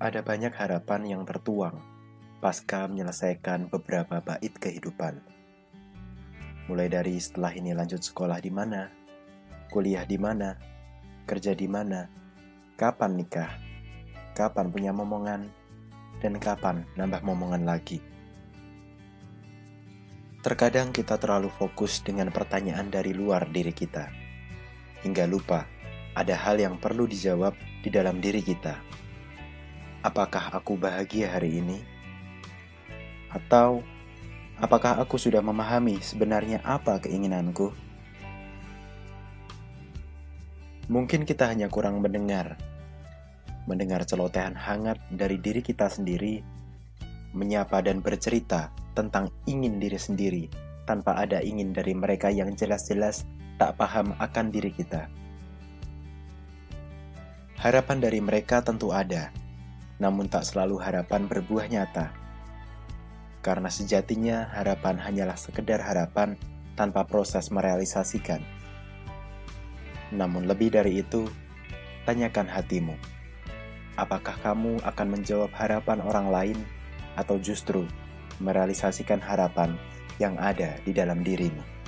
Ada banyak harapan yang tertuang pasca menyelesaikan beberapa bait kehidupan. Mulai dari setelah ini lanjut sekolah di mana, kuliah di mana, kerja di mana, kapan nikah, kapan punya momongan, dan kapan nambah momongan lagi. Terkadang kita terlalu fokus dengan pertanyaan dari luar diri kita, hingga lupa ada hal yang perlu dijawab di dalam diri kita. Apakah aku bahagia hari ini? Atau apakah aku sudah memahami sebenarnya apa keinginanku? Mungkin kita hanya kurang mendengar, mendengar celotehan hangat dari diri kita sendiri, menyapa dan bercerita tentang ingin diri sendiri tanpa ada ingin dari mereka yang jelas-jelas tak paham akan diri kita. Harapan dari mereka tentu ada, namun tak selalu harapan berbuah nyata. Karena sejatinya harapan hanyalah sekedar harapan tanpa proses merealisasikan. Namun lebih dari itu, tanyakan hatimu. Apakah kamu akan menjawab harapan orang lain atau justru merealisasikan harapan yang ada di dalam dirimu?